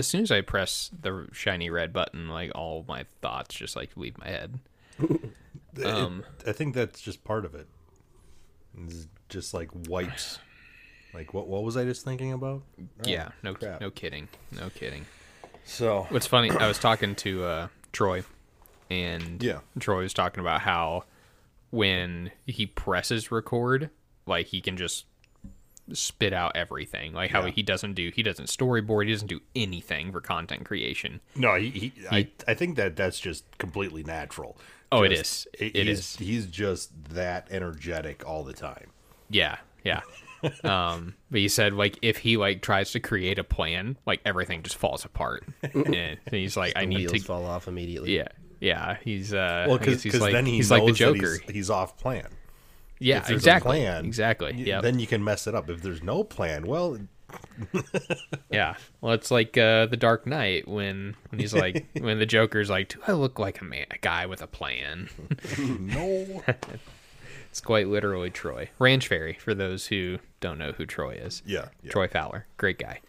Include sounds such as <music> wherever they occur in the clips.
as soon as I press the shiny red button, like all my thoughts just like leave my head. <laughs> It- Um, I think that's just part of it. It's just like wipes. Like what? What was I just thinking about? yeah, no, crap. no kidding, no kidding. So What's funny? I was talking to uh, Troy, and Yeah. Troy was talking about how when he presses record, like he can just spit out everything. Like how Yeah. he doesn't do he doesn't storyboard, he doesn't do anything for content creation. no, he, he, I, I think that that's just completely natural. Oh, it Just- is. he- It he's, is. He's just that energetic all the time. Yeah, yeah. <laughs> um, but he said like if he like tries to create a plan, like everything just falls apart. <laughs> and he's like, I need to. fall off immediately. Yeah, yeah. He's uh, Well, because he's like then he he's knows like the Joker. he's, he's off plan. Yeah, If there's exactly. a plan, exactly. Yeah. Then you can mess it up. If there's no plan, well, <laughs> Yeah. Well, it's like uh, the Dark Knight when when he's like <laughs> when the Joker's like, "Do I look like a man, a guy with a plan?" <laughs> no. It's quite literally Troy Ranch Fairy. For those who don't know who Troy is, Yeah. yeah. Troy Fowler, great guy.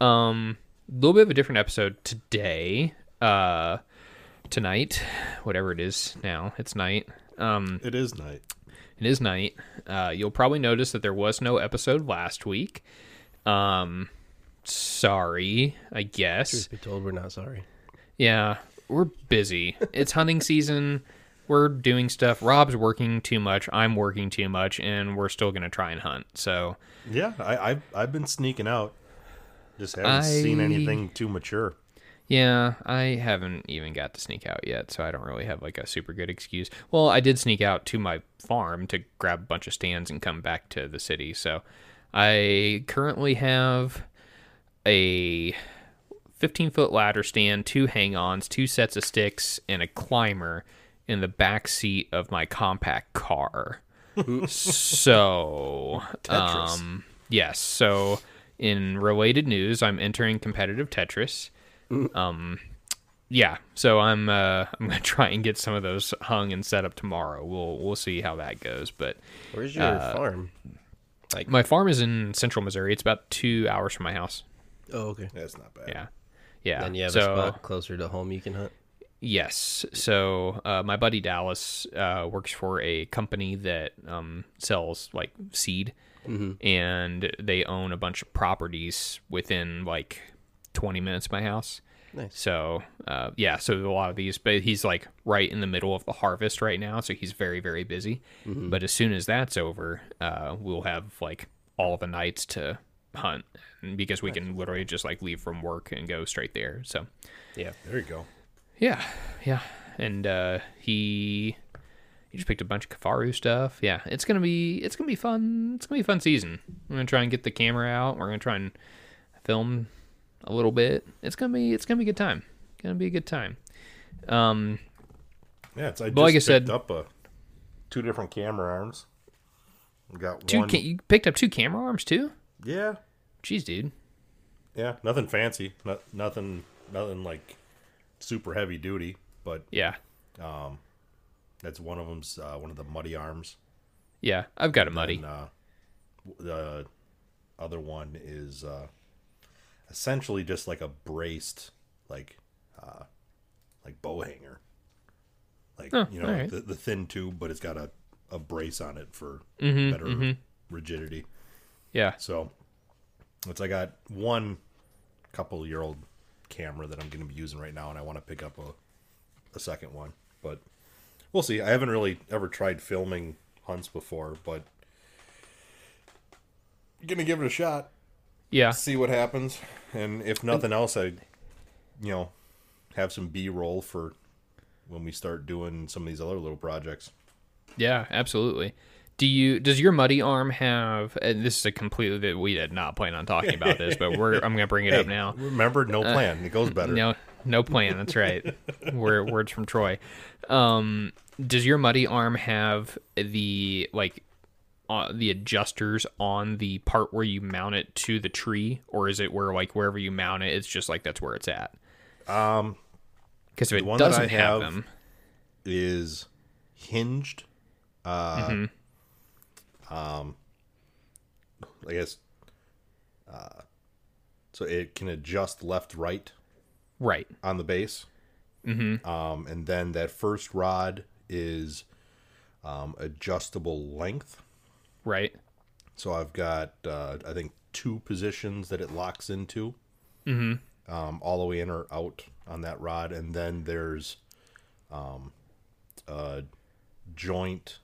Um, a little bit of a different episode today. Uh, tonight, whatever it is now, it's night. Um, It is night. It is night. Uh, you'll probably notice that there was no episode last week. Um, sorry, I guess. Truth be told, we're not sorry. Yeah, we're busy. It's hunting season. We're doing stuff. Rob's working too much. I'm working too much, and we're still gonna try and hunt. So Yeah, I, I've I've been sneaking out. Just haven't seen anything too mature. Yeah, I haven't even got to sneak out yet. So I don't really have like a super good excuse. Well, I did sneak out to my farm to grab a bunch of stands and come back to the city. So I currently have a 15 foot ladder stand, two hang ons, two sets of sticks, and a climber in the back seat of my compact car. so, <laughs> Tetris. um, yes. So, in related news, I'm entering competitive Tetris. Um, yeah. So I'm uh, I'm gonna <laughs> try and get some of those hung and set up tomorrow. We'll we'll see how that goes. But Where's your Uh, farm? my farm is in central Missouri. It's about two hours from my house. Oh, okay. That's not bad. Yeah. Yeah. And you have so, a spot closer to home you can hunt. Yes. So uh, my buddy Dallas uh, works for a company that um, sells like seed, and they own a bunch of properties within like 20 minutes of my house. Nice. So uh, yeah, so a lot of these, but he's like right in the middle of the harvest right now, so he's very very busy. But as soon as that's over, uh, we'll have like all the nights to hunt because we can literally just like leave from work and go straight there. So Yeah. There you go. yeah, yeah, and uh, he he just picked a bunch of Kafaru stuff. Yeah, it's gonna be it's gonna be fun. It's gonna be a fun season. We're gonna try and get the camera out. We're gonna try and film a little bit. It's gonna be it's gonna be a good time. Gonna be a good time. Um, Yeah, it's I like I picked said- up a, two different camera arms. Got two one. ca- you picked up two camera arms too. yeah, Jeez, dude. yeah, nothing fancy, not, nothing, nothing like super heavy duty, but Yeah, Um, that's one of them's uh, one of the muddy arms. yeah. I've got a muddy. And uh, the other one is uh, essentially just like a braced, like, uh, like bow hanger. Like Oh, you know, alright. the, the thin tube, but it's got a, a brace on it for Mm-hmm, better rigidity. Yeah, So it's I got one couple year old camera that I'm going to be using right now, and I want to pick up a a second one, but we'll see. I haven't really ever tried filming hunts before, but gonna give it a shot, yeah. see what happens, and if nothing else, I you know have some B roll for when we start doing some of these other little projects. Yeah, absolutely. Do you does your muddy arm have and this is a completely that we did not plan on talking about this, but we're I'm gonna bring it up now. Remember, no plan. it goes better. No no plan, that's right. <laughs> Word words from Troy. Um does your muddy arm have the like uh, the adjusters on the part where you mount it to the tree, or is it where like wherever you mount it, it's just like that's where it's at? Um, Because if it one that I doesn't have, have- them, is hinged. Uh, Mm-hmm. Um, I guess uh, so it can adjust left right Right. on the base. Mm-hmm. Um, and then that first rod is um, adjustable length. Right. So I've got uh, I think two positions that it locks into, mm-hmm. um, all the way in or out on that rod, and then there's um, a joint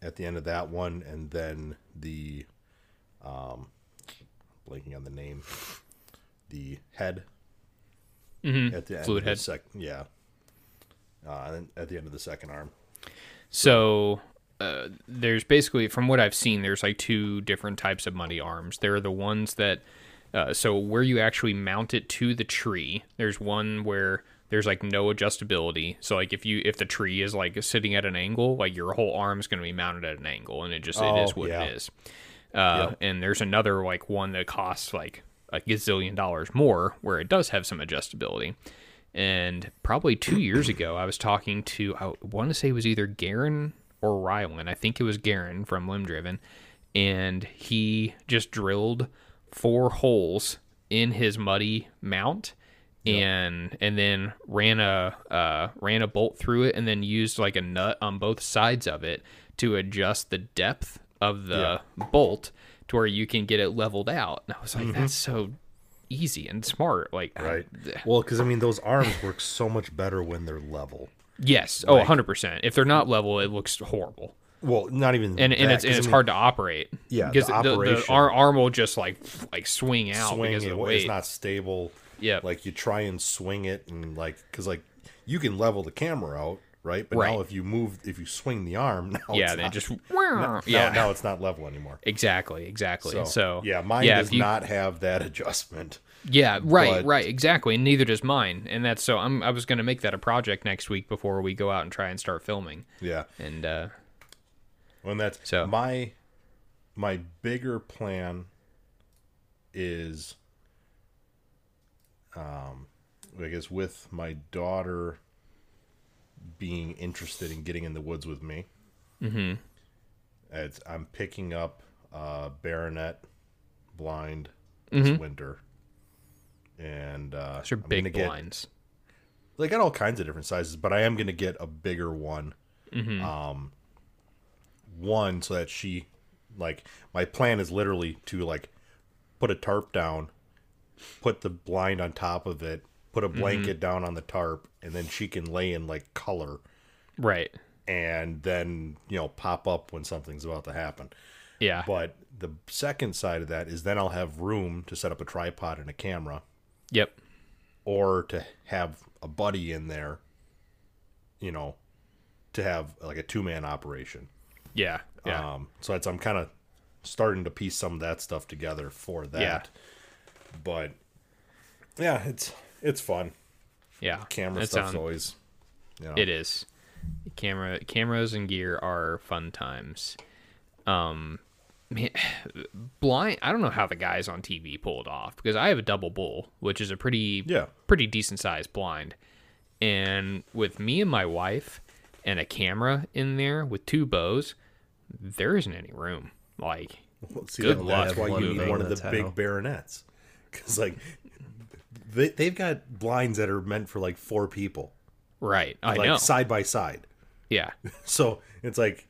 at the end of that one, and then the um, blanking on the name, the head Mm-hmm. at the end Fluid of the head. sec- yeah, uh, at the end of the second arm. So uh, there's basically, from what I've seen, there's like two different types of muddy arms. There are the ones that, uh, so where you actually mount it to the tree. There's one where there's like no adjustability. So like if you if the tree is like sitting at an angle, like your whole arm is going to be mounted at an angle, and it just it Oh, is what yeah. it is. Uh, Yep. And there's another like one that costs like a gazillion dollars more, where it does have some adjustability. And probably two years ago, I was talking to, I want to say it was either Garen or Rylan. I think it was Garen from Limb Driven. And he just drilled four holes in his muddy mount and and then ran a uh, ran a bolt through it and then used like a nut on both sides of it to adjust the depth of the bolt to where you can get it leveled out. And I was like, that's so easy and smart. Like, I- Right. Well, because I mean, those arms work so much better when they're level. Yes. Oh, 100%. If they're not level, it looks horrible. Well, not even And, and that, it's and I it's mean, hard to operate. Yeah, because the the, the, operation- ar- arm will just like like swing out swing because of it, the it's not stable. Yeah. Like you try and swing it and like because like you can level the camera out, right? But Right. now if you move, if you swing the arm, <laughs> now yeah, it's then not, just now, <laughs> yeah, now it's not level anymore. exactly, exactly. So, yeah, mine does if you- not have that <laughs> adjustment. Yeah, right, but- right, exactly. And neither does mine. And that's so I'm I was going to make that a project next week before we go out and try and start filming. Yeah, And uh and that's So- my my bigger plan is um I guess with my daughter being interested in getting in the woods with me. Mm-hmm. It's, I'm picking up uh Barronett blind this winter. And uh those are big get- blinds. they got all kinds of different sizes, but I am gonna get a bigger one. Mm-hmm. Um, one so that she, like, my plan is literally to like put a tarp down, put the blind on top of it, put a Mm-hmm. blanket down on the tarp, and then she can lay in like color, Right. and then you know pop up when something's about to happen. Yeah. But the second side of that is then I'll have room to set up a tripod and a camera Yep. or to have a buddy in there, you know, to have like a two man operation. Yeah. Yeah. Um, so it's, I'm kind of starting to piece some of that stuff together for that. Yeah. But yeah, it's it's fun. yeah. Camera stuff's sound- always, you know, It is. Camera cameras and gear are fun times. Um man, <sighs> blind I don't know how the guys on TV pulled off because I have a double bull, which is a pretty Yeah. pretty decent sized blind. And with me and my wife and a camera in there with two bows, there isn't any room. Like Well, see, Good that- luck that's why you need one of the big how. Barronetts, because like they they've got blinds that are meant for like four people, right. I like know. side by side. yeah. <laughs> So it's like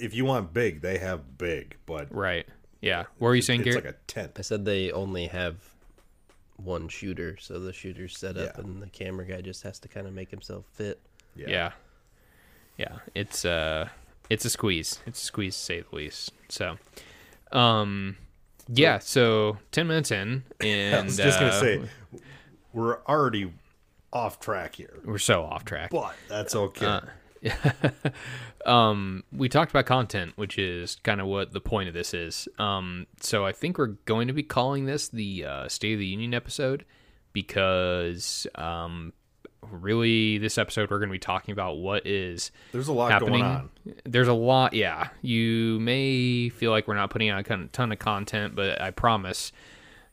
if you want big, they have big, but Right. Yeah. What were you saying, it's Garrett? like a tent. I said they only have one shooter, so the shooter's set up, Yeah. and the camera guy just has to kind of make himself fit. yeah. yeah it's uh it's a squeeze it's a squeeze to say the least so um yeah so 10 minutes in <laughs> and I was just gonna uh, say we're already off track here, we're so off track but that's okay. <laughs> Um we talked about content which is kind of what the point of this is um so i think we're going to be calling this the uh, state of the union episode because um really this episode we're going to be talking about what is There's a lot happening. going on. There's a lot, yeah. You may feel like we're not putting out a ton of content, but I promise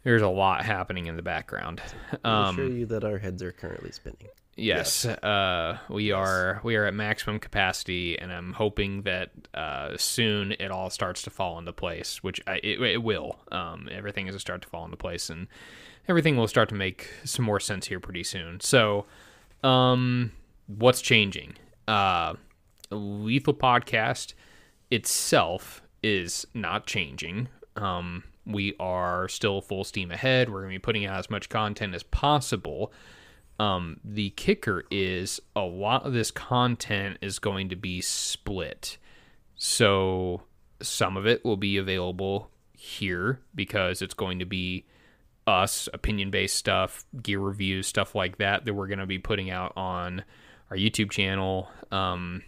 there's a lot happening in the background. I Um, assure you that our heads are currently spinning. Yes, Uh, we are we are at maximum capacity, and I'm hoping that uh, soon it all starts to fall into place, which I, it, it will. Um, everything is to start to fall into place, and everything will start to make some more sense here pretty soon. So, um, what's changing? Uh, Lethal Podcast itself is not changing. Um, we are still full steam ahead. We're going to be putting out as much content as possible. Um, the kicker is a lot of this content is going to be split. So some of it will be available here because it's going to be us, opinion based stuff, gear reviews, stuff like that, that we're going to be putting out on our YouTube channel, um,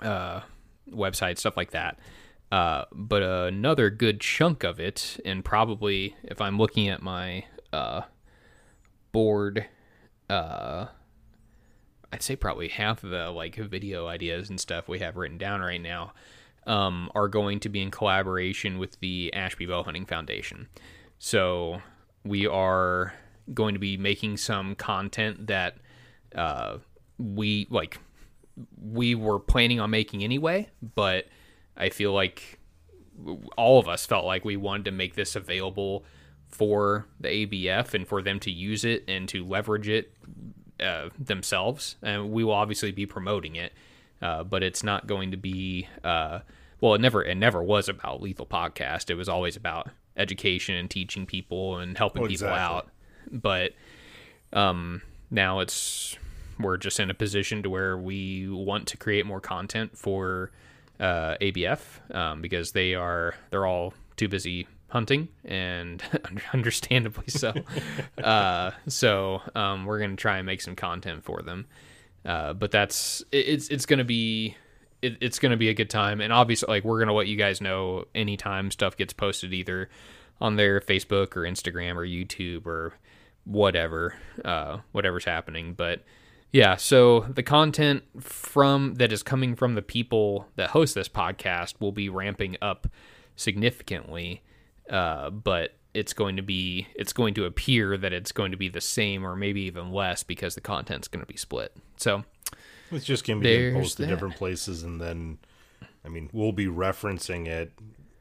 uh, website, stuff like that. Uh, but another good chunk of it, and probably if I'm looking at my uh, board uh I'd say probably half of the like video ideas and stuff we have written down right now um, are going to be in collaboration with the Ashby Bow Hunting Foundation. So we are going to be making some content that uh, we like we were planning on making anyway, but I feel like all of us felt like we wanted to make this available for the ABF and for them to use it and to leverage it uh, themselves. And we will obviously be promoting it, uh, but it's not going to be. Uh, well, it never it never was about Lethal Podcast. It was always about education and teaching people and helping Oh, people exactly. out. But um, now it's we're just in a position to where we want to create more content for uh, ABF um, because they are they're all too busy hunting and <laughs> understandably so. <laughs> uh, so um, we're gonna try and make some content for them. Uh, but that's it, it's it's gonna be it, it's gonna be a good time and obviously like we're gonna let you guys know anytime stuff gets posted either on their Facebook or Instagram or YouTube or whatever uh, whatever's happening but yeah so the content from that is coming from the people that host this podcast will be ramping up significantly uh, but it's going to be it's going to appear that it's going to be the same or maybe even less because the content's going to be split so It's just going to be posted that. different places, and then, I mean, we'll be referencing it.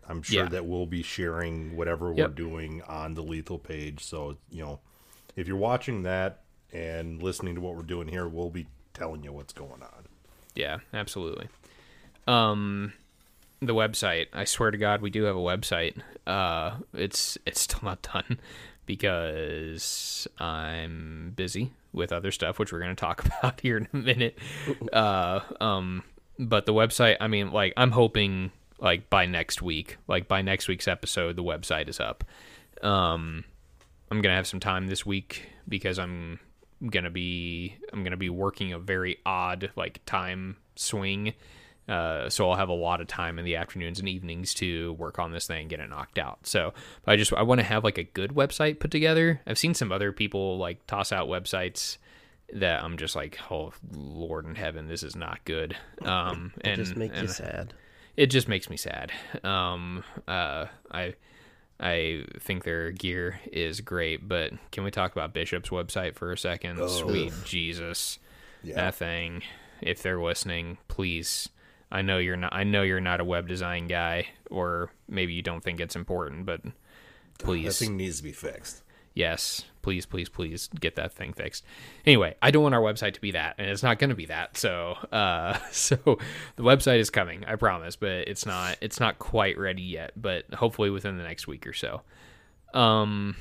I'm sure Yeah. that we'll be sharing whatever we're doing on the Lethal page. So, you know, if you're watching that and listening to what we're doing here, we'll be telling you what's going on. Yeah, absolutely. Um, the website. I swear to God, we do have a website. Uh, it's it's still not done <laughs> because I'm busy with other stuff, which we're going to talk <laughs> about here in a minute. Uh, um, but the website. I mean, like I'm hoping like by next week, like by next week's episode, the website is up. Um, I'm gonna have some time this week because I'm gonna be I'm gonna be working a very odd like time swing. Uh, so I'll have a lot of time in the afternoons and evenings to work on this thing and get it knocked out. So I just I want to have like a good website put together. I've seen some other people like toss out websites that I'm just like, oh Lord in heaven, this is not good. Um, <laughs> It and just make you sad. it just makes me sad. Um, uh, I I think their gear is great, but can we talk about Bishop's website for a second? Sweet Jesus, Yeah. that thing! If they're listening, please. I know you're not. I know you're not a web design guy, or maybe you don't think it's important, but please That please, thing needs to be fixed. yes, please, please, please get that thing fixed. Anyway, I don't want our website to be that, and it's not going to be that. So, uh, <laughs> so the website is coming, I promise, but it's not. It's not quite ready yet, but hopefully within the next week or so. Um,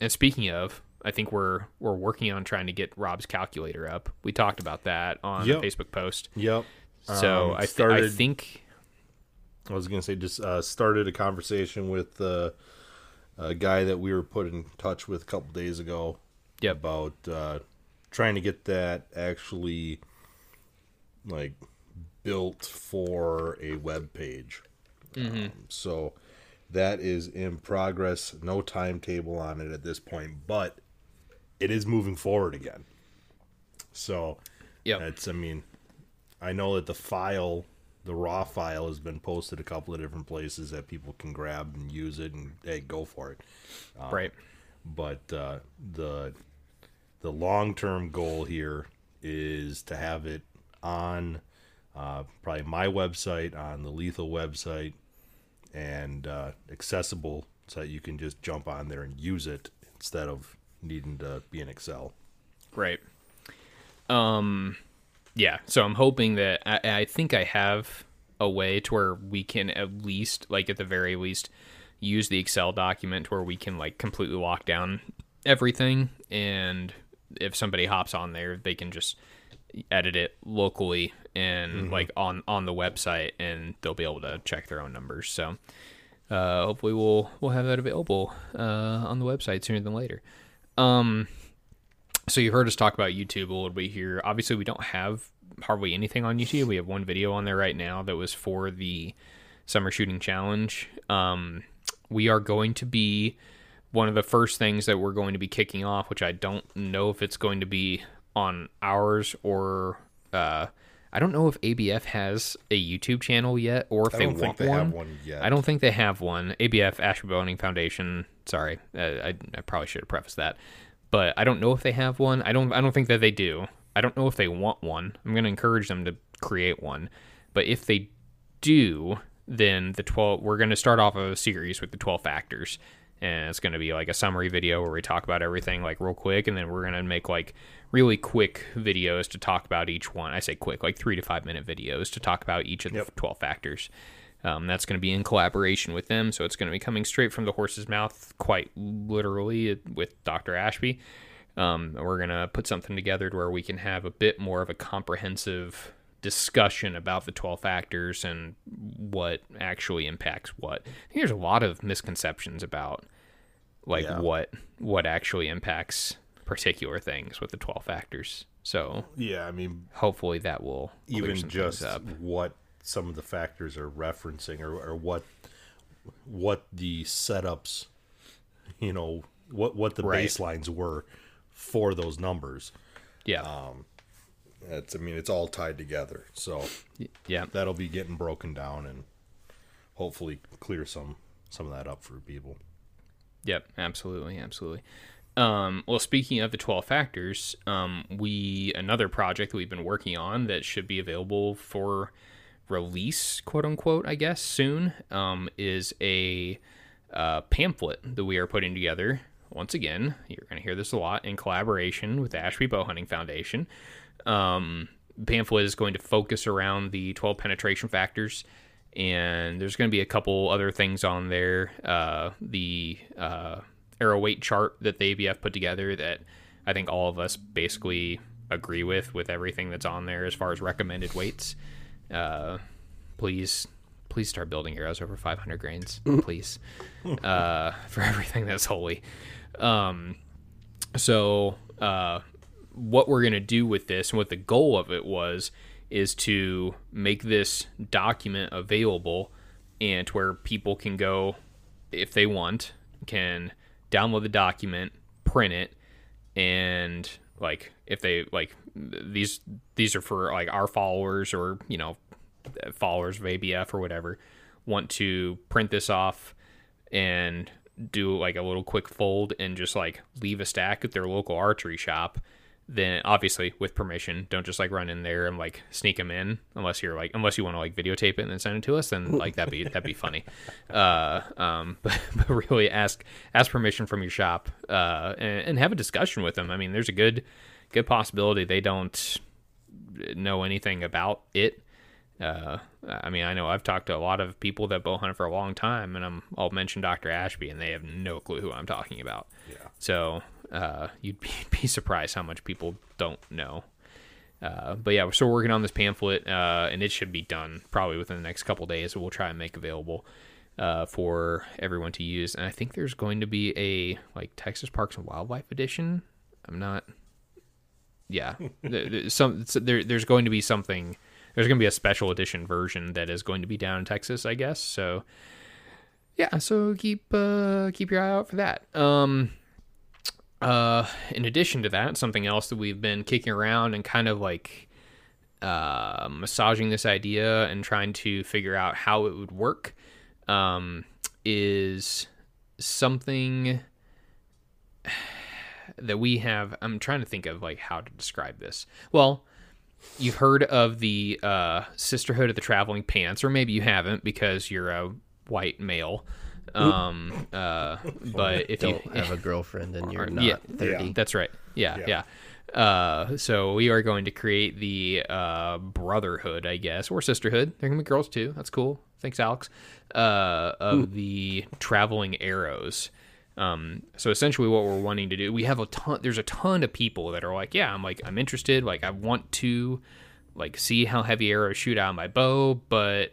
and speaking of, I think we're we're working on trying to get Rob's calculator up. We talked about that on Yep. the Facebook post. Yep. So Um, I, th- I think I was gonna say just uh, started a conversation with uh, a guy that we were put in touch with a couple days ago Yep. about uh, trying to get that actually like built for a web page. Um, so that is in progress. No timetable on it at this point, but it is moving forward again. So yeah, it's I mean, I know that the file, the raw file, has been posted a couple of different places that people can grab and use it and hey, go for it. right. But uh, the the long term goal here is to have it on uh, probably my website, on the Lethal website, and uh, accessible so that you can just jump on there and use it instead of needing to be in Excel. Right. Um, yeah. So I'm hoping that I, I think I have a way to where we can at least, like at the very least, use the Excel document where we can like completely lock down everything, and if somebody hops on there, they can just edit it locally and like on on the website, and they'll be able to check their own numbers. So. Uh, hopefully we'll we'll have that available uh, on the website sooner than later. Um, so you heard us talk about YouTube a little bit here. Obviously, we don't have hardly anything on YouTube. We have one video on there right now that was for the summer shooting challenge. Um, we are going to be one of the first things that we're going to be kicking off, which I don't know if it's going to be on ours or uh, I don't know if ABF has a YouTube channel yet or if I they want they one. have one. I don't think they have one. ABF Ashby Bow Hunting Foundation. Sorry, uh, I, I probably should have prefaced that, but I don't know if they have one. I don't. I don't think that they do. I don't know if they want one. I'm going to encourage them to create one, but if they do, then the 12. We're going to start off a series with the 12 factors, and it's going to be like a summary video where we talk about everything like real quick, and then we're going to make like really quick videos to talk about each one. I say quick, like three to five minute videos to talk about each of the 12 factors. Um, that's going to be in collaboration with them, so it's going to be coming straight from the horse's mouth, quite literally, with Dr. Ashby. Um, we're going to put something together to where we can have a bit more of a comprehensive discussion about the 12 factors and what actually impacts what. There's a lot of misconceptions about like Yeah. what what actually impacts particular things with the 12 factors. So Yeah, I mean, hopefully that will even just up. what some of the factors are referencing or, or what what the setups you know what what the Right. baselines were for those numbers Yeah. um, it's i mean it's all tied together so yeah. that'll be getting broken down and hopefully clear some some of that up for people Yep, absolutely, absolutely. Um, well, speaking of the 12 factors, um, we another project that we've been working on that should be available for release, quote unquote, I guess, soon, um, is a uh, pamphlet that we are putting together. Once again, you're going to hear this a lot in collaboration with the Ashby Bow Hunting Foundation. Um, pamphlet is going to focus around the 12 penetration factors and there's going to be a couple other things on there. Uh, the uh, arrow weight chart that the ABF put together that I think all of us basically agree with, with everything that's on there as far as recommended weights. Uh, please, please start building arrows over 500 grains, <laughs> please, uh, for everything that's holy. Um, so, uh, what we're going to do with this and what the goal of it was is to make this document available and where people can go if they want can download the document print it and like if they like these these are for like our followers or you know followers of ABF or whatever want to print this off and do like a little quick fold and just like leave a stack at their local archery shop then obviously with permission don't just like run in there and like sneak them in unless you're like unless you want to like videotape it and then send it to us then like that'd be <laughs> that'd be funny. Uh um <laughs> but, but really ask ask permission from your shop uh and, and have a discussion with them i mean there's a good good possibility they don't know anything about it uh, I mean, I know I've talked to a lot of people that bow hunt for a long time, and I'm I'll mention Dr. Ashby, and they have no clue who I'm talking about. Yeah. So uh, you'd be, <laughs> be surprised how much people don't know. Uh, but yeah, we're still working on this pamphlet, uh, and it should be done probably within the next couple days. We'll try and make available uh, for everyone to use. And I think there's going to be a like Texas Parks and Wildlife edition. I'm not. Yeah, <laughs> there's some there, there's going to be something. There's going to be a special edition version that is going to be down in Texas, I guess. So yeah, so keep uh, keep your eye out for that. Um, uh, in addition to that, something else that we've been kicking around and kind of like uh, massaging this idea and trying to figure out how it would work um, is something. That we have. I'm trying to think of like how to describe this. Well, you've heard of the uh, Sisterhood of the Traveling Pants, or maybe you haven't because you're a white male. Um, uh, <laughs> but if you Don't have a girlfriend and you're <laughs> not yeah, 30. that's right. Yeah, Yeah. yeah. Uh, so we are going to create the uh, brotherhood, I guess, or sisterhood. There can be girls too. That's cool. Thanks, Alex. Uh, of the traveling arrows. Um, so essentially, what we're wanting to do, we have a ton. There's a ton of people that are like, yeah, I'm like, I'm interested. Like, I want to, like, see how heavy arrows shoot out my bow, but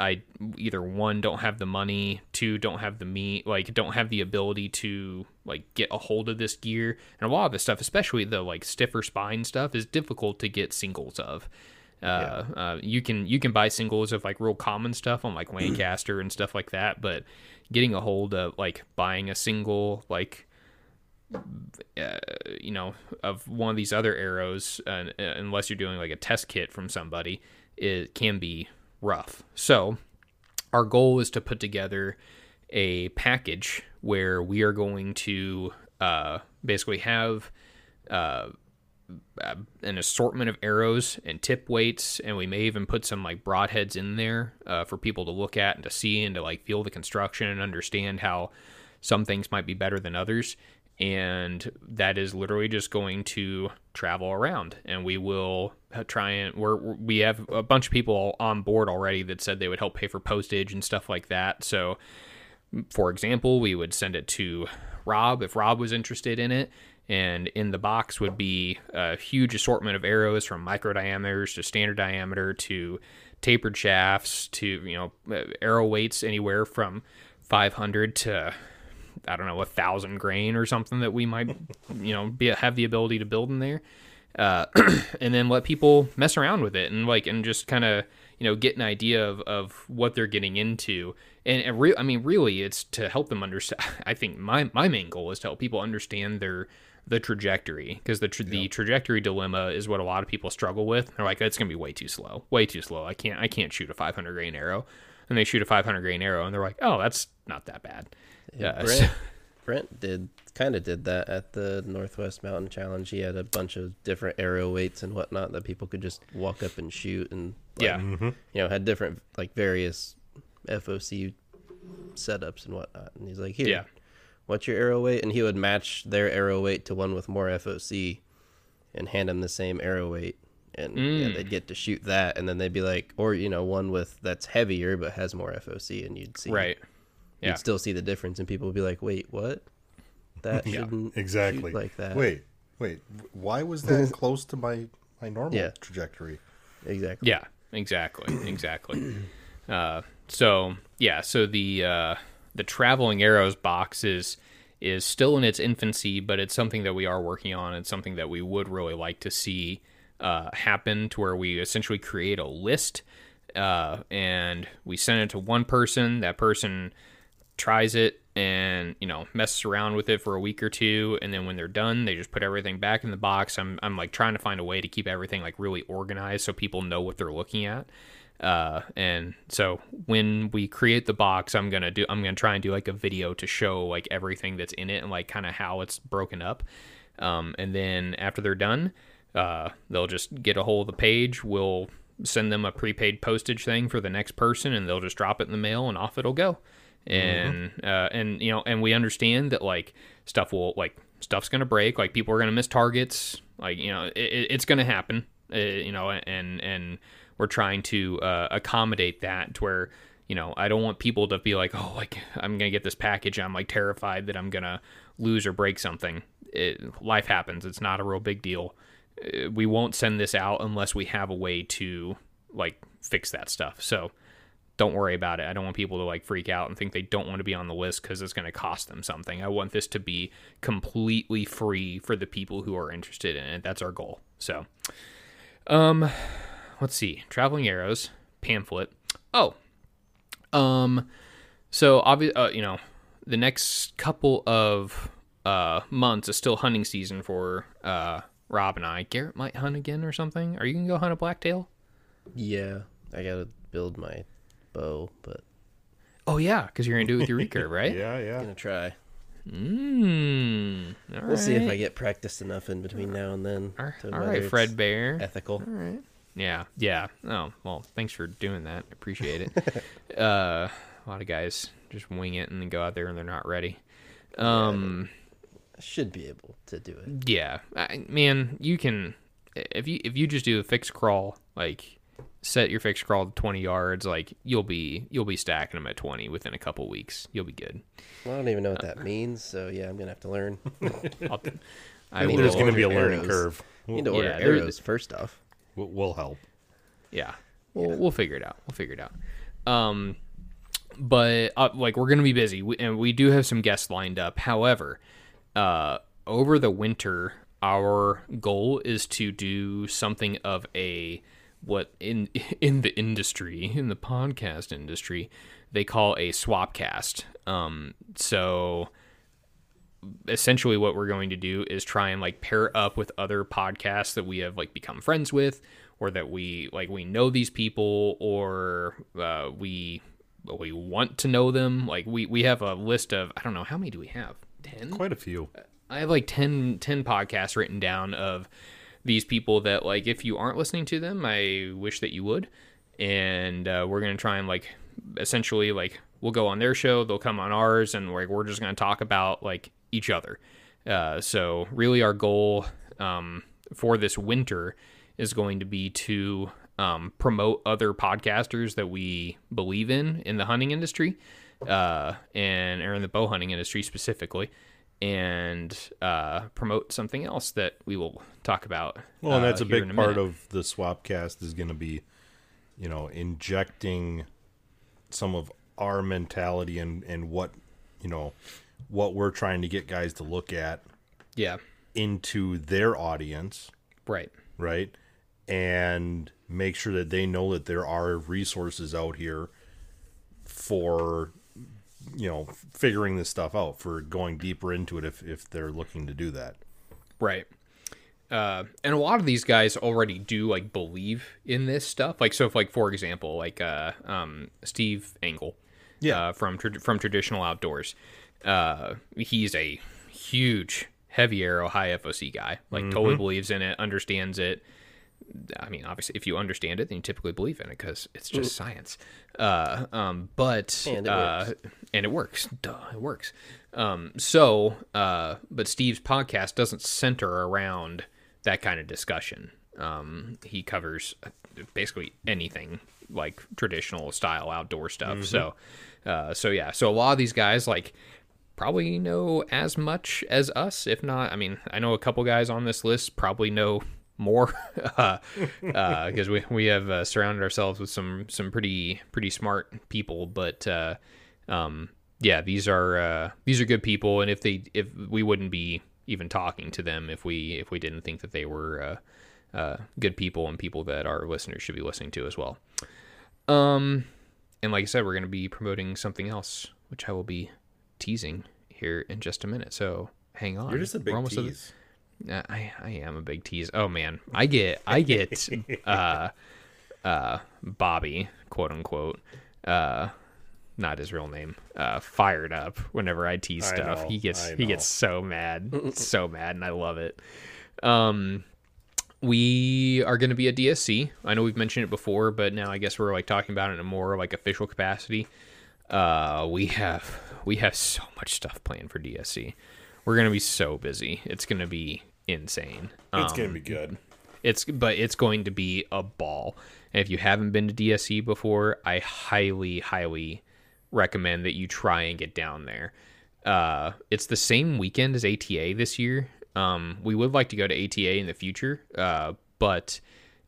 I either one don't have the money, two don't have the meat, like don't have the ability to like get a hold of this gear. And a lot of this stuff, especially the like stiffer spine stuff, is difficult to get singles of. Uh, uh, you can you can buy singles of like real common stuff on like Lancaster and stuff like that, but getting a hold of like buying a single like uh, you know of one of these other arrows uh, unless you're doing like a test kit from somebody it can be rough. So our goal is to put together a package where we are going to uh, basically have uh, an assortment of arrows and tip weights, and we may even put some like broadheads in there uh, for people to look at and to see and to like feel the construction and understand how some things might be better than others. And that is literally just going to travel around, and we will uh, try and we're we have a bunch of people on board already that said they would help pay for postage and stuff like that. So for example, we would send it to Rob if Rob was interested in it. And in the box would be a huge assortment of arrows from micro diameters to standard diameter to tapered shafts to, you know, uh, arrow weights anywhere from 500 to, I don't know, a thousand grain or something that we might, <laughs> you know, be have the ability to build in there. Uh, <clears throat> and then let people mess around with it and like, and just kind of, you know, get an idea of, of what they're getting into. And, and re- I mean, really, it's to help them understand. <laughs> I think my, my main goal is to help people understand their the trajectory because the tra- the trajectory dilemma is what a lot of people struggle with. They're like, it's gonna be way too slow, way too slow. I can't I can't shoot a 500 grain arrow, and they shoot a 500 grain arrow, and they're like, oh, that's not that bad. Yeah, uh, so- Brent, <laughs> Brent did kind of did that at the Northwest Mountain Challenge. He had a bunch of different arrow weights and whatnot that people could just walk up and shoot, and like, yeah, mm-hmm. you know, had different like various FOC setups and whatnot. And he's like, here, Yeah. What's your arrow weight? And he would match their arrow weight to one with more FOC, and hand them the same arrow weight. And yeah, Mm. they'd get to shoot that, and then they'd be like, or you know, one with that's heavier but has more FOC, and you'd see right. Yeah. you'd still see the difference, and people would be like, "Wait, what? That Yeah, shouldn't exactly shoot like that." Wait, wait. Why was that <laughs> close to my my normal Yeah. trajectory? exactly. Yeah, exactly, exactly. <clears throat> uh, so yeah, so the uh, the traveling arrows box is is still in its infancy, but it's something that we are working on. It's something that we would really like to see uh, happen, to where we essentially create a list uh, and we send it to one person. That person tries it and you know messes around with it for a week or two and then when they're done they just put everything back in the box i'm, I'm like trying to find a way to keep everything like really organized so people know what they're looking at uh, and so when we create the box i'm gonna do i'm gonna try and do like a video to show like everything that's in it and like kind of how it's broken up. Um, and then after they're done uh, they'll just get a hold of the page. We'll send them a prepaid postage thing for the next person and they'll just drop it in the mail and off it'll go. And uh, and you know and we understand that like stuff will like stuff's gonna break. Like people are gonna miss targets. Like you know it, it- it's gonna happen uh, you know and and we're trying to uh, accommodate that to where you know i don't want people to be like oh like i'm gonna get this package i'm like terrified that i'm gonna lose or break something it, life happens it's not a real big deal Uh, we won't send this out unless we have a way to like fix that stuff so don't worry about it. I don't want people to like freak out and think they don't want to be on the list because it's going to cost them something. I want this to be completely free for the people who are interested in it. That's our goal. So, um, let's see. Traveling arrows pamphlet. Oh, um, so obvious. Uh, you know, the next couple of uh months is still hunting season for uh Rob and I. Garrett might hunt again or something. Are you gonna go hunt a blacktail? Yeah, I gotta build my bow, but Oh yeah, because you're gonna do it with your recurve, <laughs> right? Yeah, yeah. I'm gonna try. Mm, all We'll see if I get practiced enough in between now and then. All to all whether right, it's Fred Bear. Ethical. All right. Yeah, yeah. Oh, well, thanks for doing that. I appreciate it. <laughs> uh, a lot of guys just wing it and then go out there and they're not ready. Um, I should be able to do it. yeah, I, man, you can if you if you just do a fixed crawl, like set your fixed crawl to 20 yards, like you'll be you'll be stacking them at 20 within a couple weeks. You'll be good. Well, I don't even know what that means, so yeah, I'm gonna have to learn. <laughs> I'll, <laughs> I need will, There's going to be a learning arrows. curve. You need to order Yeah, arrows first off. We'll, we'll help. Yeah. We'll, we'll figure it out. We'll figure it out. Um, but uh, like we're gonna be busy, we, and we do have some guests lined up. However, uh, over the winter, our goal is to do something of a what in <laughs> in the industry, in the podcast industry, they call a swap cast. Um, so essentially what we're going to do is try and like pair up with other podcasts that we have like become friends with or that we like we know these people or uh, we we want to know them like we we have a list of i don't know how many do we have 10 Quite a few. I have like 10, 10 podcasts written down of these people that like if you aren't listening to them, I wish that you would. And uh, we're gonna try and like essentially like we'll go on their show, they'll come on ours, and like we're just gonna talk about like each other. Uh, so really, our goal um, for this winter is going to be to um, promote other podcasters that we believe in in the hunting industry, uh, and or in the bow hunting industry specifically and uh, promote something else that we will talk about. Well, and uh, that's a big in part of the Swapcast is going to be, you know, injecting some of our mentality and and what, you know, what we're trying to get guys to look at yeah, into their audience, right, right? And make sure that they know that there are resources out here for you know figuring this stuff out for going deeper into it if if they're looking to do that. right. Uh, and a lot of these guys already do like believe in this stuff. Like so, if like for example, like uh, um, Steve Engel, Yeah. uh, from tra- from traditional outdoors, uh, he's a huge heavy arrow high FOC guy. Like totally believes in it, understands it. I mean, obviously, if you understand it, then you typically believe in it because it's just science. Uh, um, but And it uh, works. and it works. Duh, it works. Um, so, uh, but Steve's podcast doesn't center around that kind of discussion. Um, he covers uh, basically anything like traditional style outdoor stuff. So, uh, so yeah. So a lot of these guys like probably know as much as us, if not. I mean, I know a couple guys on this list probably know more <laughs> because we we have uh, surrounded ourselves with some some pretty pretty smart people. But uh, um, yeah, these are uh, these are good people, and if they if we wouldn't be even talking to them if we if we didn't think that they were uh, uh, good people and people that our listeners should be listening to as well. Um, and like I said, we're going to be promoting something else, which I will be teasing here in just a minute. So hang on. You're just a big at the- tease. uh, I I am a big tease. Oh man, I get I get <laughs> uh uh Bobby quote unquote uh not his real name uh fired up whenever I tease I stuff. know, he gets he gets so mad, <laughs> so mad, and I love it. Um, we are going to be at DSC. I know we've mentioned it before, but now I guess we're like talking about it in a more like official capacity. Uh, we have we have so much stuff planned for DSC. We're gonna be so busy. It's gonna be insane. It's Um, going to be good. it's but it's going to be a ball. And if you haven't been to DSC before, I highly, highly recommend that you try and get down there. Uh, it's the same weekend as ATA this year. Um, we would like to go to ATA in the future, uh, but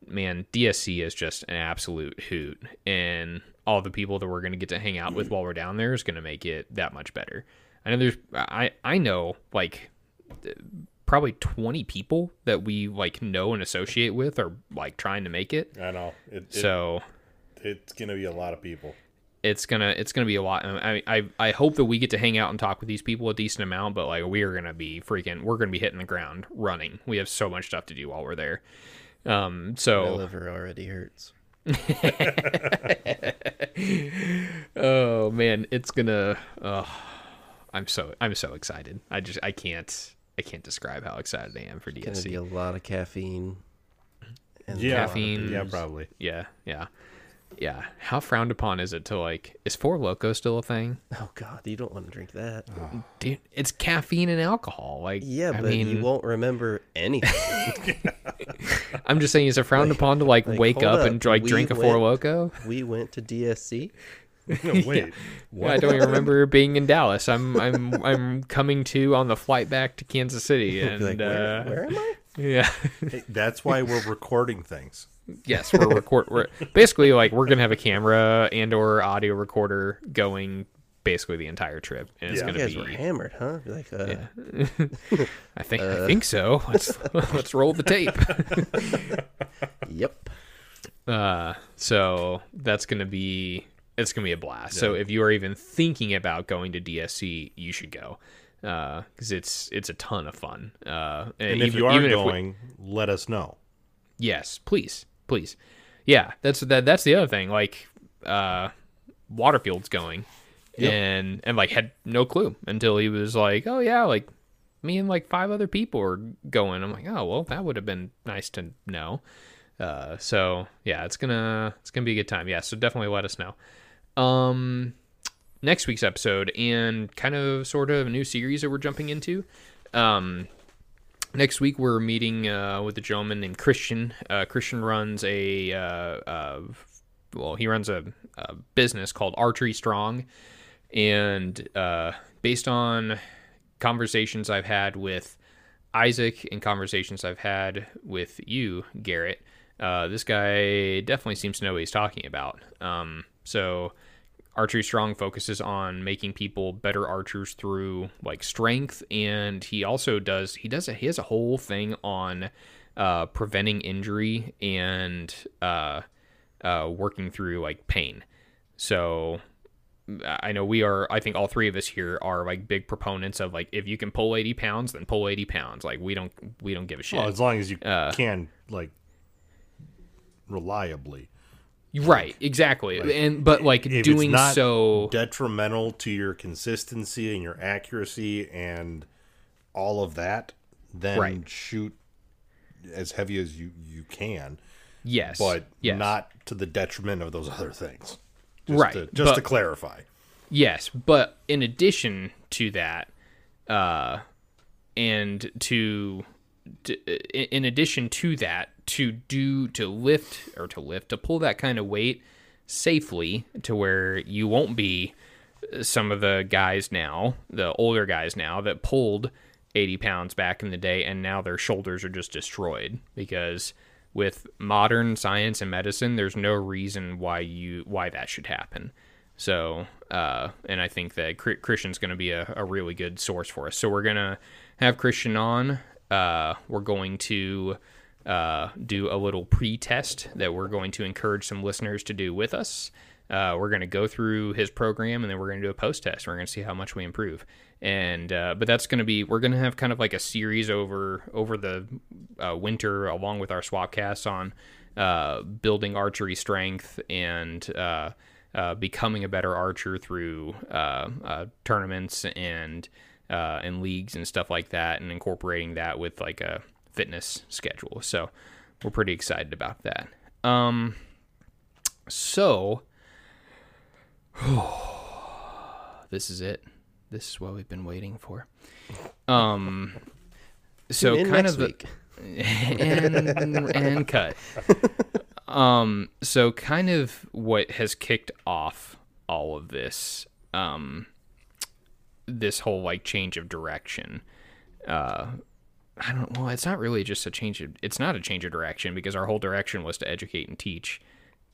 man, DSC is just an absolute hoot, and all the people that we're going to get to hang out with while we're down there is going to make it that much better. I know there's, I I know like probably 20 people that we like know and associate with are like trying to make it. I know. It, it, So it's going to be a lot of people. it's gonna it's gonna be a lot. I I I hope that we get to hang out and talk with these people a decent amount, but like we are gonna be freaking we're gonna be hitting the ground running. We have so much stuff to do while we're there. Um, My so liver already hurts. <laughs> oh man, it's gonna. Uh, I'm so I'm so excited. I just I can't I can't describe how excited I am for Gonna be a lot of caffeine. And Yeah, Caffeine. Yeah, probably. Yeah, yeah, yeah. How frowned upon is it to like? Is Four Loco still a thing? Oh God, you don't want to drink that. Dude, it's caffeine and alcohol. Like, Yeah, I but mean, you won't remember anything. <laughs> I'm just saying, is it frowned upon to like, like, wake hold up, and like we drink a Four Loco? we went to DSC. <laughs> No, wait. Yeah, I don't even remember being in Dallas. I'm I'm I'm coming to on the flight back to Kansas City, <laughs> and like, where, uh, where am I? yeah, Hey, that's why we're recording things. Yes, we're record. We're basically like we're gonna have a camera and or audio recorder going basically the entire trip, and it's Yeah. You gonna guys be. were hammered, huh? Like, uh, Yeah. <laughs> I think I think so. Let's <laughs> let's roll the tape. <laughs> yep. Uh, so that's gonna be it's gonna be a blast. So if you are even thinking about going to DSC, you should go because it's it's a ton of fun. Uh, And even- if you are even we- going, let us know. yes, please, please, yeah. That's that. That's the other thing. Like, uh, Waterfield's going, and and like had no clue until he was like, oh yeah, like me and like five other people are going. I'm like, oh well, that would have been nice to know. Uh, so yeah, it's gonna it's gonna be a good time. Yeah, so definitely let us know. Um, next week's episode and kind of sort of a new series that we're jumping into. Um, next week we're meeting uh, with a gentleman named Christian. Uh, Christian runs a uh, uh, well, he runs a, a business called Archery Strong, and uh, based on conversations I've had with Isaac and conversations I've had with you, Garrett, uh, this guy definitely seems to know what he's talking about. Um, so, Archery Strong focuses on making people better archers through like strength, and he also does he does a, he has a whole thing on uh, preventing injury and uh, uh, working through like pain. So I know we are. I think all three of us here are like big proponents of like if you can pull eighty pounds, then pull eighty pounds. Like we don't we don't give a shit. Well, as long as you Uh, can, like, reliably. Right, exactly. and but like If doing it's not so, detrimental to your consistency and your accuracy and all of that, then Right. shoot as heavy as you, you can, yes, but yes. not to the detriment of those other things. Just Right, To, just to clarify. Yes, but in addition to that, uh, and to, to in addition to that, to do to lift or to lift to pull that kind of weight safely to where you won't be some of the guys now, the older guys now that pulled 80 pounds back in the day and now their shoulders are just destroyed because with modern science and medicine there's no reason why you why that should happen. So, uh, and I think that Christian's going to be a, a really good source for us. So we're going to have Christian on. Uh, we're going to uh, do a little pre-test that we're going to encourage some listeners to do with us. Uh, we're going to go through his program and then we're going to do a post test. We're going to see how much we improve. And uh, but that's going to be we're going to have kind of like a series over over the uh, winter along with our swap casts on uh, building archery strength and uh, uh, becoming a better archer through tournaments and and leagues and stuff like that, and incorporating that with like a fitness schedule. So we're pretty excited about that. Um, so <sighs> this is it. This is what we've been waiting for. Um, so kind of the, week. <laughs> and and cut. Um, so kind of what has kicked off all of this, um, this whole like change of direction. Uh, I don't. Well, it's not really just a change of. It's not a change of direction because our whole direction was to educate and teach.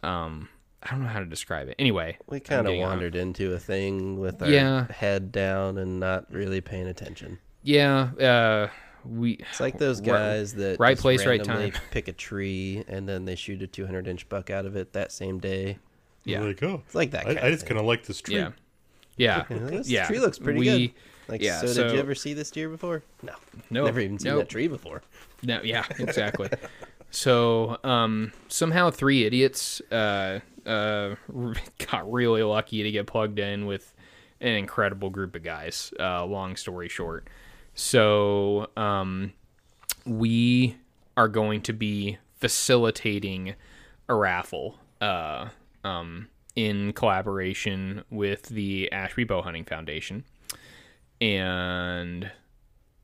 Um, I don't know how to describe it. Anyway, We kind of getting on- wandered into a thing with our Yeah. head down and not really paying attention. Yeah. Uh, we. It's like those guys that right place, right time. pick a tree and then they shoot a 200 inch buck out of it that same day. Yeah. Like, oh, It's like that. I, I just kind of like this tree. Yeah. Yeah. Yeah, this yeah. tree looks pretty we, good. Like, yeah, so, did you ever see this deer before? No, No. never even seen no. that tree before. No, yeah, <laughs> exactly. so um, somehow three idiots uh, uh, <laughs> got really lucky to get plugged in with an incredible group of guys. Uh, long story short, so um, we are going to be facilitating a raffle uh, um, in collaboration with the Ashby Bow Hunting Foundation, and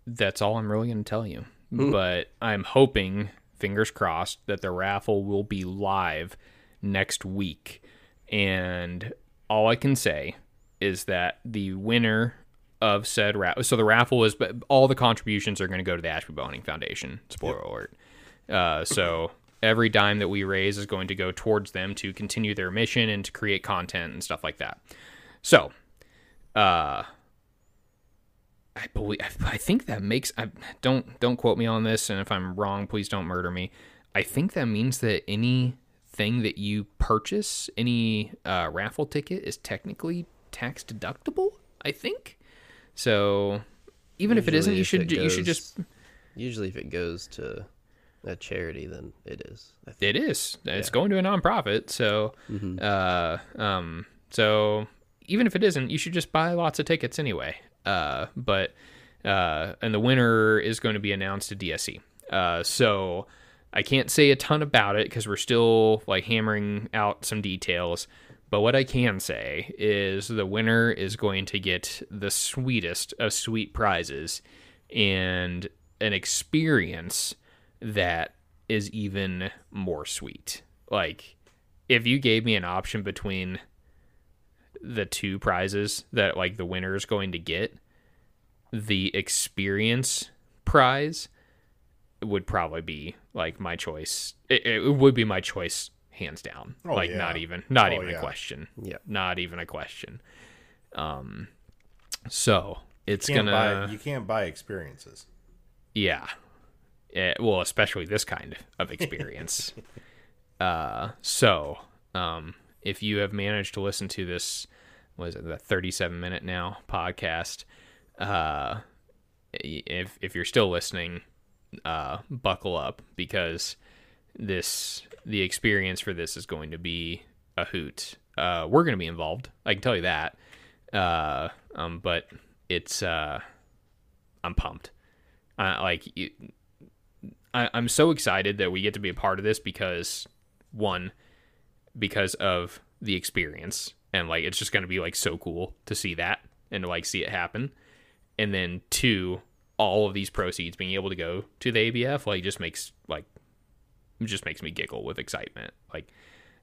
that's all I'm really going to tell you. But I'm hoping, fingers crossed, that the raffle will be live next week. And all I can say is that the winner of said raffle, so the raffle is, but all the contributions are going to go to the Ashby Bow Hunting Foundation. Spoiler alert. Uh, so every dime that we raise is going to go towards them to continue their mission and to create content and stuff like that. So, uh, I believe I think that makes I don't don't quote me on this and if I'm wrong please don't murder me. I think that means that anything that you purchase, any uh, raffle ticket is technically tax deductible, I think. So even if it isn't, Usually you should it you should just Usually, if it goes to a charity, then it is. It is. It's going to a nonprofit. So, uh, um, so even if it isn't, you should just buy lots of tickets anyway. Uh, but, uh, and the winner is going to be announced at DSC. Uh, so I can't say a ton about it because we're still like hammering out some details. But what I can say is the winner is going to get the sweetest of sweet prizes and an experience that is even more sweet. Like, if you gave me an option between the two prizes that like the winner is going to get, the experience prize would probably be like my choice. It, it would be my choice hands down. Oh, like yeah. not even not Oh, even a question. Yeah. Not even a question. Um so it's You gonna buy you can't buy experiences. yeah. Eh, well, especially this kind of experience. <laughs> uh, so, um, if you have managed to listen to this, was it the 37 minute now podcast? Uh, if, if you're still listening, uh, buckle up because this, the experience for this is going to be a hoot. Uh, we're going to be involved. I can tell you that. Uh, um, but it's, uh, I'm pumped. Uh, like, I, I'm so excited that we get to be a part of this because one, because of the experience and like it's just gonna be like so cool to see that and to like see it happen. And then two, all of these proceeds being able to go to the ABF like just makes like it just makes me giggle with excitement. Like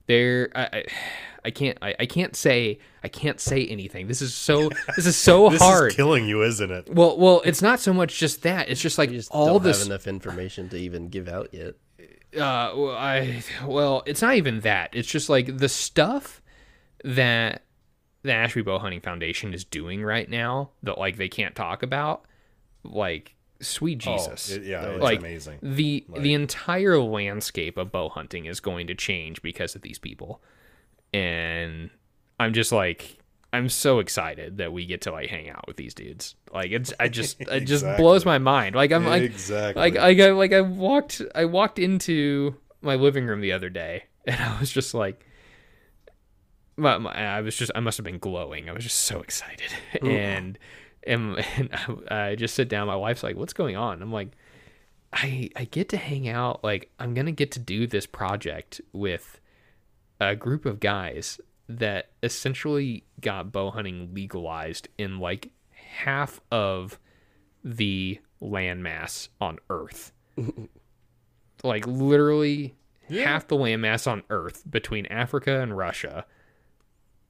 there I, I I can't I, I can't say I can't say anything. This is so <laughs> this is so This hard. is killing you, isn't it? well well it's not so much just that. It's just like just all don't this have enough information to even give out yet. Uh well, I well, it's not even that. It's just like the stuff that the Ashby Bow Hunting Foundation is doing right now that like they can't talk about. Like sweet Jesus. Oh, it- yeah, it's like amazing. the the entire landscape of bow hunting is going to change because of these people. And I'm just like I'm so excited that we get to like hang out with these dudes. Like it's I just <laughs> it just blows my mind. Like I'm like exactly. like I got like I walked I walked into my living room the other day <laughs> and I was just like my, my, I was just I must have been glowing. I was just so excited. <laughs> And and, and I, I just sit down my wife's like what's going on? I'm like I I get to hang out like I'm going to get to do this project with a group of guys that essentially got bow hunting legalized in like half of the landmass on Earth. <laughs> like literally half the landmass on Earth between Africa and Russia.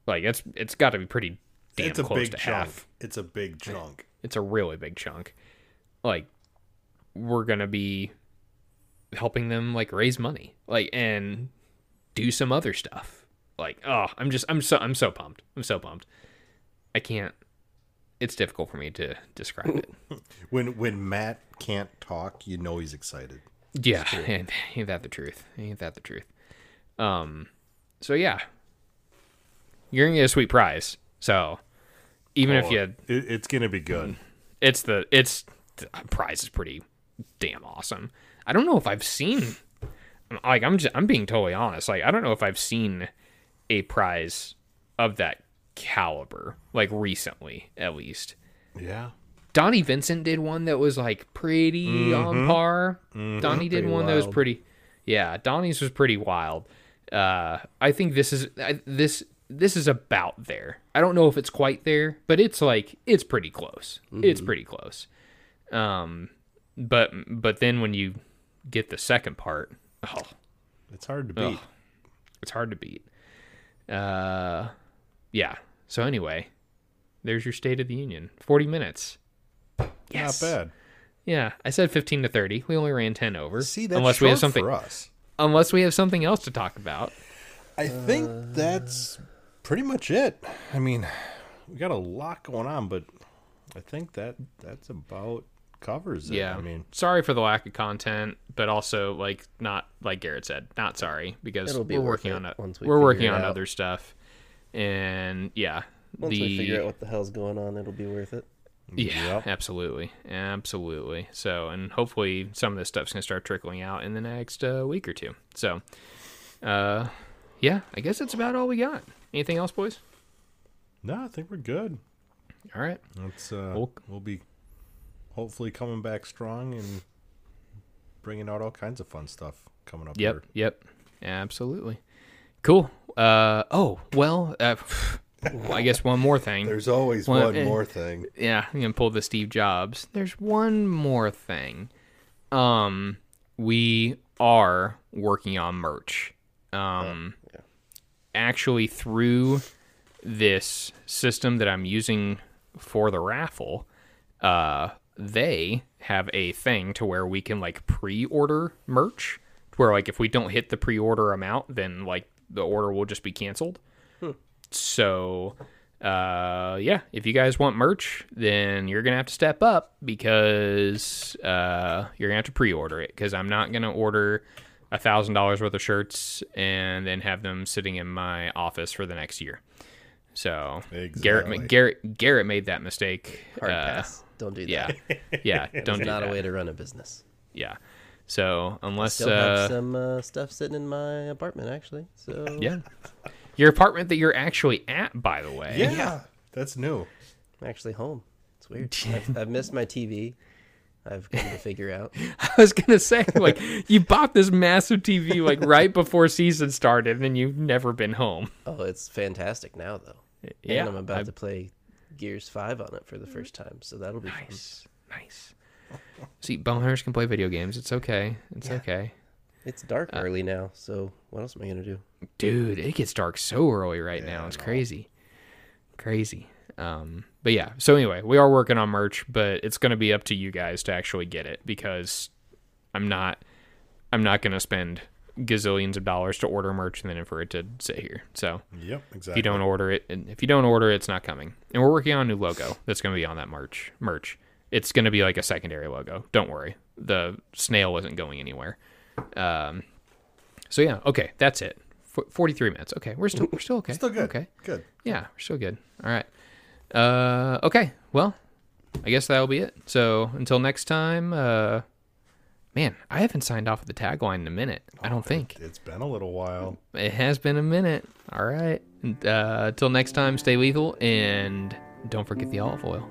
Like it's it's got to be pretty damn it's a close big to chunk. half. It's a big chunk. It's a really big chunk. Like we're gonna be helping them like raise money, like and do some other stuff. Like oh, I'm just I'm so I'm so pumped. I'm so pumped. I can't. It's difficult for me to describe it. <laughs> When when Matt can't talk, you know he's excited. Yeah, ain't, <laughs> ain't that the truth? Ain't that the truth? Um, so yeah, you're gonna get a sweet prize. So even if Oh, you, it, it's gonna be good. it's the it's the prize is pretty damn awesome. I don't know if I've seen, like I'm just I'm being totally honest. Like I don't know if I've seen a prize of that caliber, like recently at least. Yeah. Donnie Vincent did one that was like pretty on par. Donnie did Pretty one that was pretty. Yeah, Donnie's was pretty wild. Uh, I think this is I, this this is about there. I don't know if it's quite there, but it's like it's pretty close. It's pretty close. Um, but but then when you get the second part, oh, It's hard to beat. Ugh. it's hard to beat. Uh, yeah. So anyway, there's your State of the Union. Forty minutes. Yes. Not bad. Yeah, I said fifteen to thirty. We only ran ten over. See, that's unless we have something. for us. Unless we have something else to talk about. I think that's pretty much it. I mean, we got a lot going on, but I think that that's about covers it. Yeah. I mean, sorry for the lack of content, but also like not like Garrett said, not sorry because It'll be we're working on it. once we We're working it on out. other stuff, and yeah, Once the we figure out what the hell's going on, it'll be worth it. Yeah, Yep. absolutely, absolutely. So, and hopefully, some of this stuff's gonna start trickling out in the next uh, week or two. So, uh, yeah, I guess that's about all we got. Anything else, boys? no, I think we're good. All right. It's uh, Well- we'll be hopefully coming back strong and bringing out all kinds of fun stuff coming up. Yep. here. Yep. Absolutely. Cool. Uh. Oh. Well. Uh, I guess one more thing. There's always Well, one eh. more thing. yeah, I'm gonna pull the Steve Jobs. There's one more thing. Um, we are working on merch. Um, actually, through this system that I'm using for the raffle, uh, they have a thing to where we can like pre-order merch. Where like if we don't hit the pre-order amount, then like the order will just be canceled. So, uh, yeah, if you guys want merch, then you're gonna have to step up because uh, you're gonna have to pre-order it. Because I'm not gonna order a thousand dollars worth of shirts and then have them sitting in my office for the next year. So Garrett, Garrett, Garrett made that mistake. Hard Uh, pass. Don't do that. <laughs> Yeah, yeah, don't do Not that. a way to run a business. Yeah. So unless Still uh, have some uh, stuff sitting in my apartment, actually. So yeah, your apartment that you're actually at, by the way. Yeah, that's new. I'm actually home. It's weird. <laughs> I've, I've missed my TV. I've come to figure out. <laughs> I was gonna say, like, you bought this massive TV like right before season started, and you've never been home. Oh, it's fantastic now, though. Yeah, and I'm about I- to play Gears Five on it for the first time, so that'll be fun. Nice, nice. <laughs> See, bowhunters can play video games. It's okay. It's okay, It's dark Uh, early now, so what else am I gonna do? dude. It gets dark so early right now. Yeah, I It's crazy, crazy. Um, but yeah. So anyway, we are working on merch, but it's gonna be up to you guys to actually get it because I'm not, I'm not gonna spend gazillions of dollars to order merch and then for it to sit here. So Yep, exactly. if you don't order it and if you don't order it it's not coming. And we're working on a new logo that's going to be on that merch merch. It's going to be like a secondary logo. Don't worry. The snail isn't going anywhere. Um so yeah okay that's it. F- 43 minutes. Okay we're still we're still okay. Still good. okay. Good. yeah we're still good. All right. Uh okay well i guess that'll be it. So until next time uh Man, I haven't signed off the tagline in a minute. I don't oh, think. It's been a little while. It has been a minute. All right. Uh, until next time, stay lethal and don't forget the olive oil.